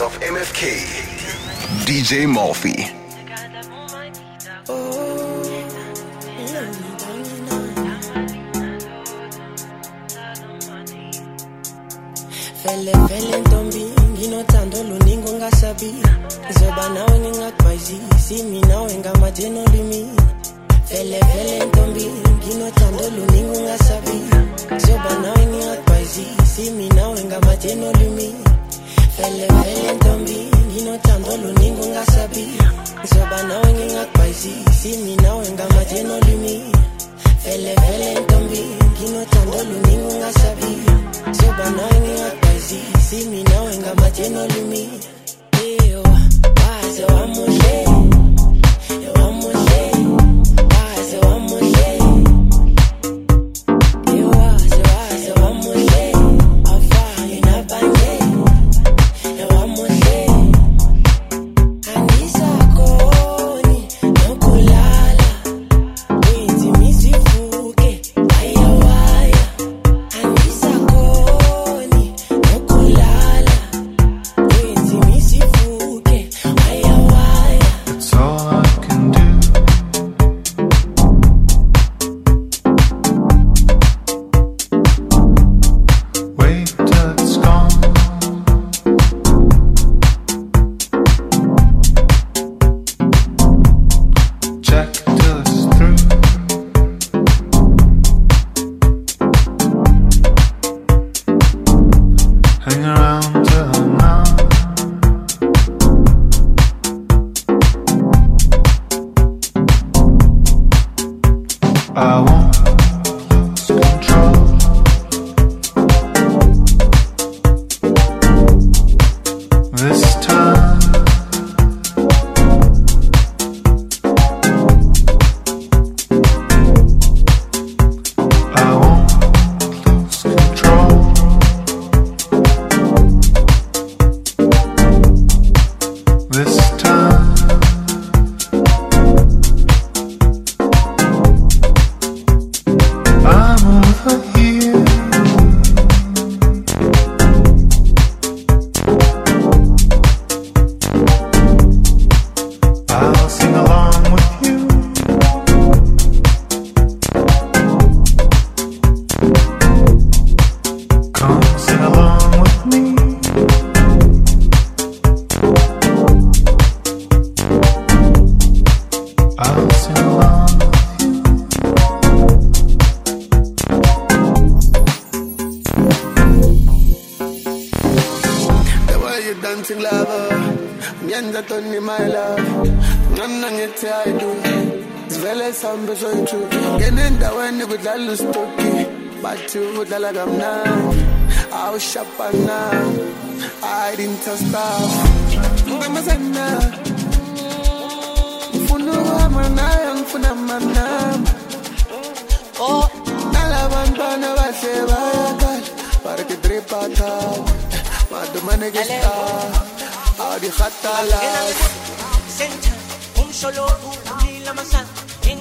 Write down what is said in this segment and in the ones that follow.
of MFK, DJ Molfy. see me now and got my chain on me. sambe soyichuki ngenendaweni kudlala usitoki bathi udlala kamnandi. Awushapana idintastaf ngamazana ngifuna ukuhamba nayo ngifuna amanamba. O nalabantwana bahle bayakala barikidripata madumanekesta awdihatalaa umsholo ulila masana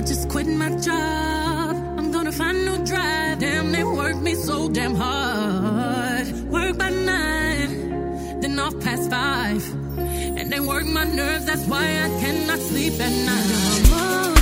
I just quit my job. I'm gonna find no drive. Damn, they work me so damn hard. Work by nine, then off past five. And they work my nerves, that's why I cannot sleep at night.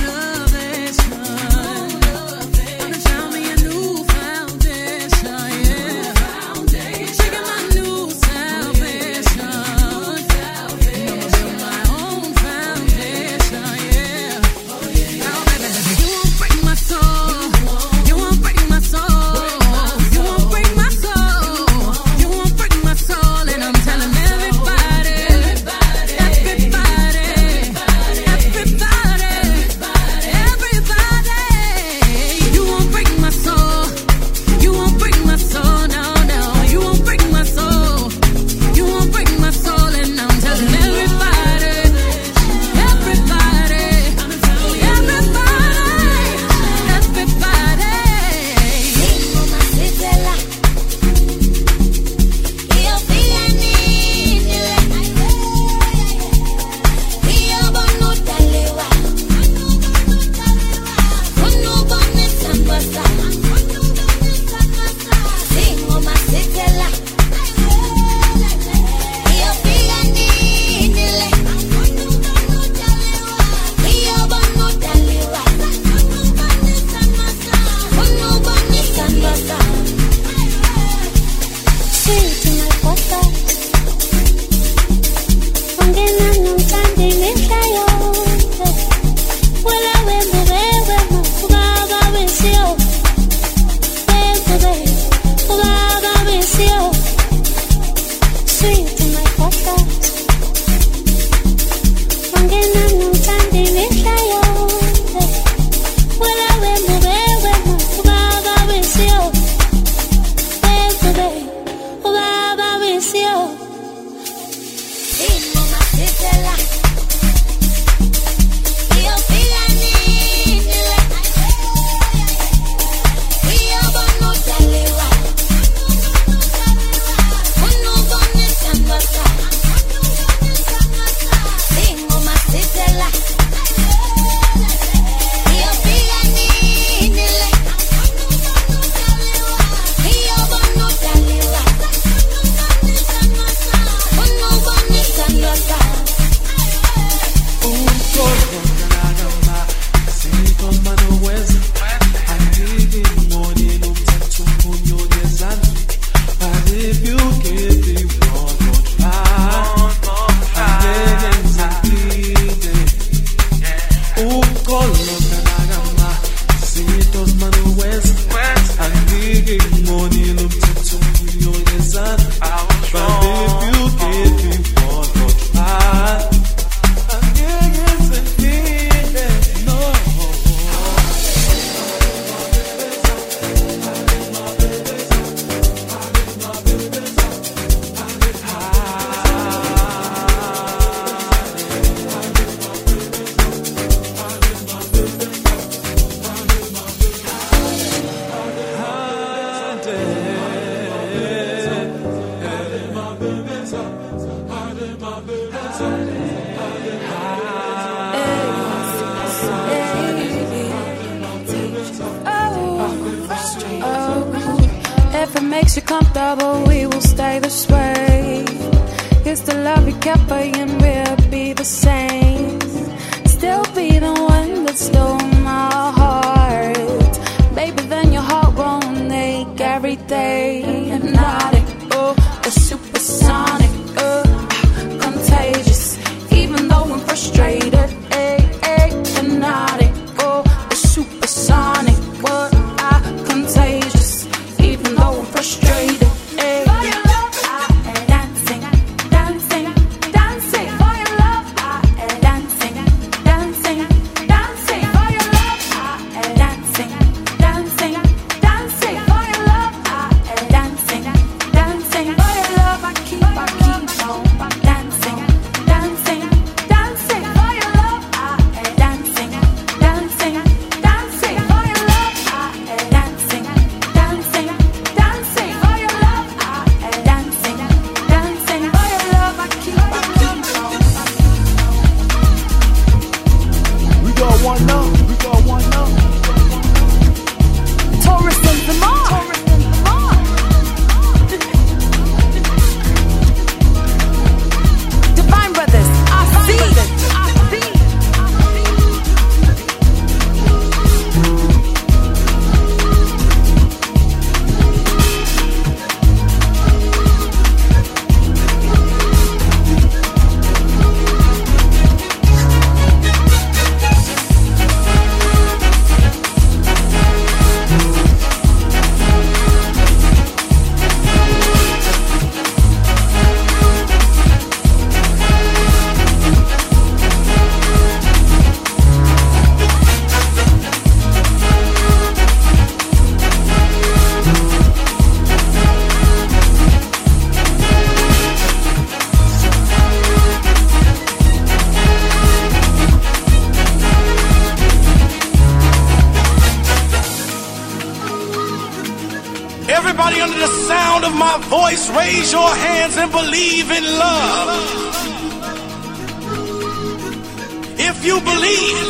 You believe,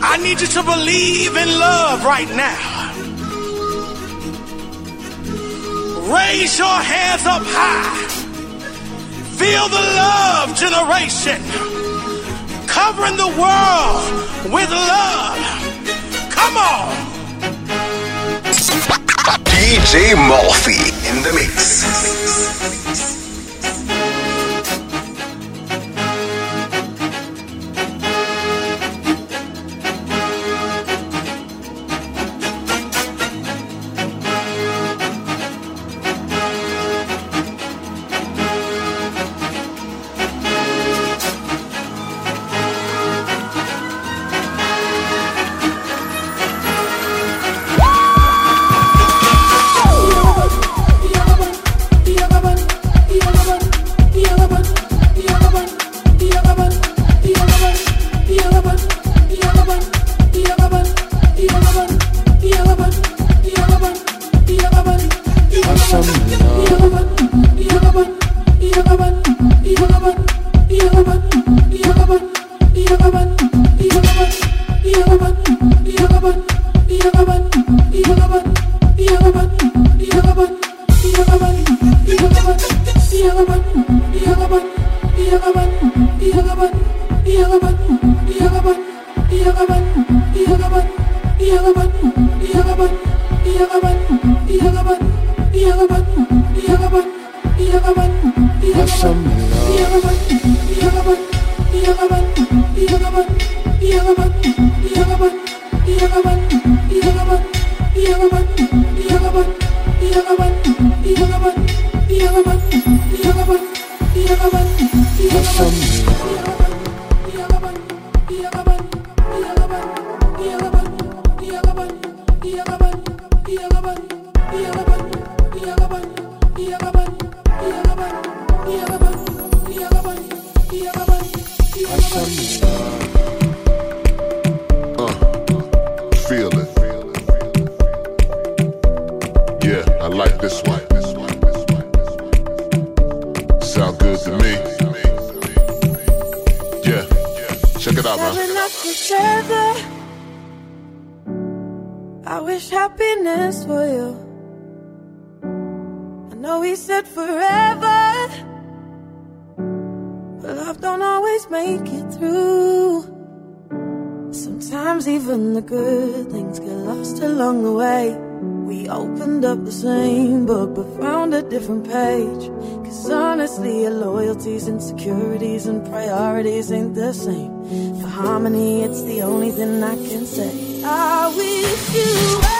I need you to believe in love right now. Raise your hands up high. Feel the love generation covering the world with love. Come on. DJ Molfy in the mix. Up the same book but found a different page. Cause honestly, your loyalties, insecurities, and priorities ain't the same. For harmony, it's the only thing I can say. I wish you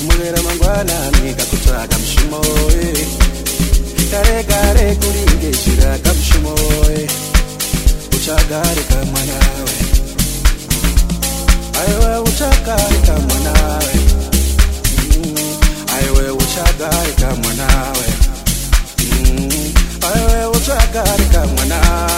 kumubera mangwana nikakutsvaga mushumo we kare kare kuringeshira kamushumo we uchagare kamwana we aiwe uchagare kamwana we mm, aiwe uchagare kamwana we mm, aiwe uchagare kamwana we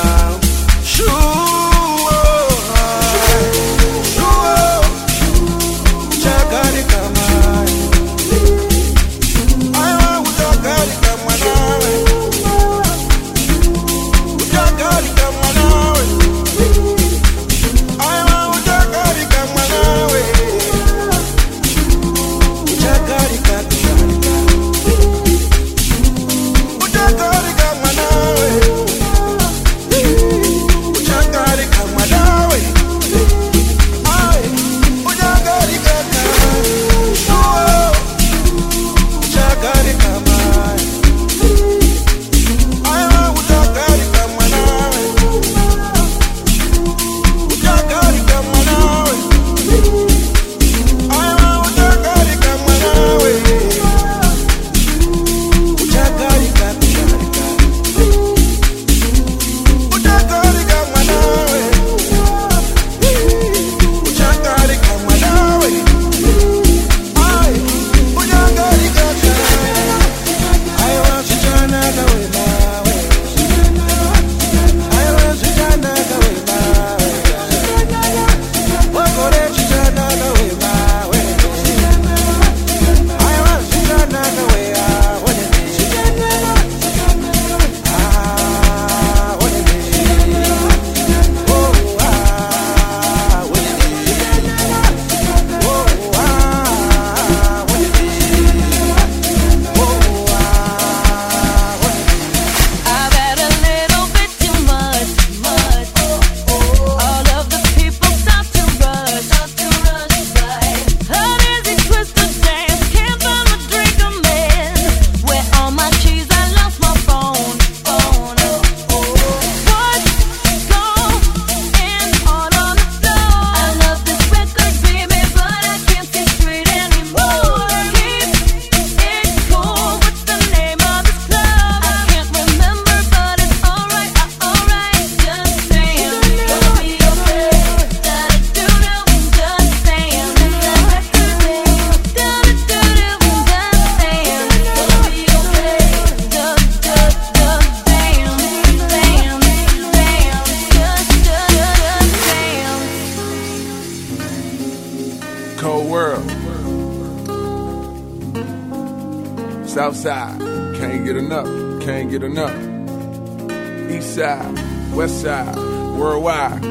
West Side, worldwide.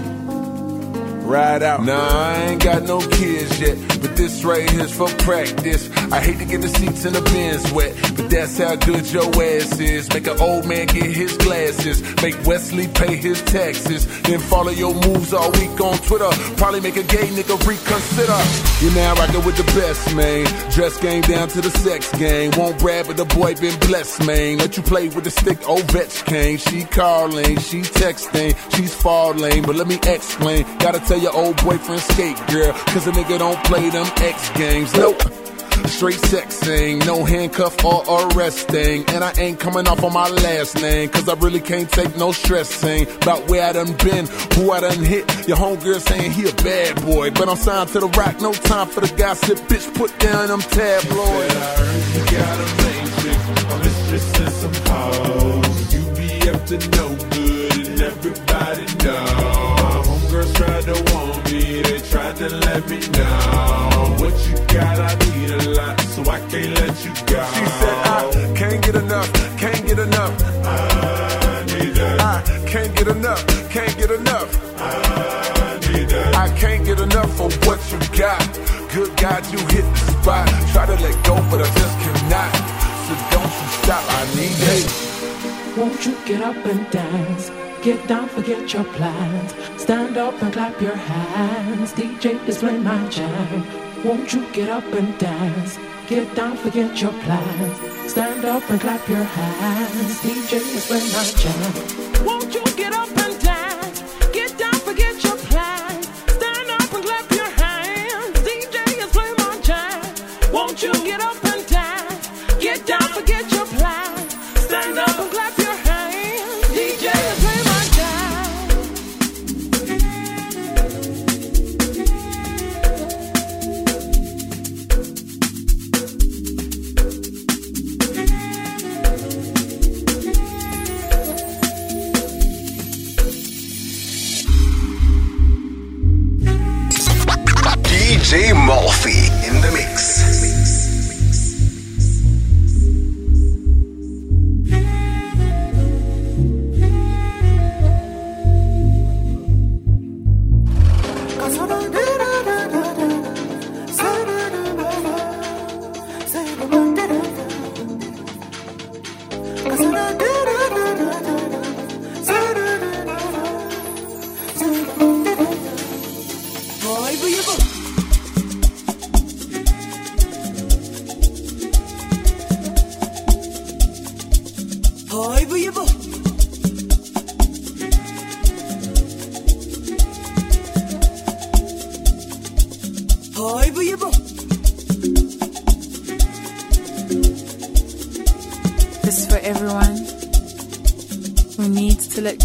Ride out. Nah, I ain't got no kids yet, but this right here's for practice. I hate to get the seats in the Benz wet, but that's how good your ass is. Make an old man get his glasses, make Wesley pay his taxes, then follow your moves all week on Twitter. Probably make a gay nigga reconsider. You now rockin' with the best, man. Dress game down to the sex game. Won't brag, but the boy been blessed, man. Let you play with the stick, Ovechkin. She calling, she texting, she's falling, but let me explain. Gotta tell your old boyfriend skate, girl, cause a nigga don't play them X games. Nope. Straight sexing, no handcuff or arresting. And I ain't coming off on my last name, cause I really can't take no stressing. About where I done been, who I done hit. Your homegirl saying he a bad boy, but I'm signed to the Roc, no time for the gossip. Bitch, put down them tabloids. You got a main chick, a mistress and some hoes. You be up to no good and everybody know. My homegirls tried to want me, they tried to let me know. What you got, I need a lot, so I can't let you go. She said, I can't get enough, can't get enough. I need that. I can't get enough, can't get enough. I need that. I can't get enough of what you got. Good God, you hit the spot. Try to let go, but I just cannot. So don't you stop, I need it. Won't you get up and dance? Get down, forget your plans. Stand up and clap your hands. DJ is playing my jam. Won't you get up and dance? Get down, forget your plans. Stand up and clap your hands. DJ is playing my jam. Won't you get up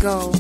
go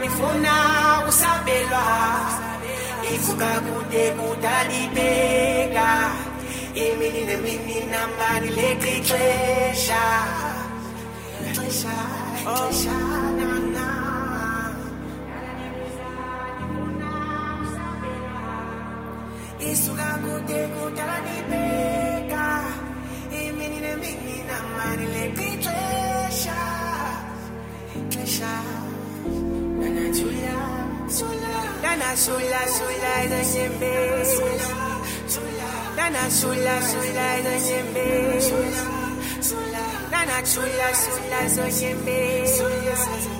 Nifuna usabelwa? Ifuka kude kudalibeka. Imini nemini nambani lekixesha Xesha, xesha, na na. Isuka kude kudalibeka Nana chula, chula ina nyembe Nana chula, chula ina nyembe Nana chula, chula zo nyembe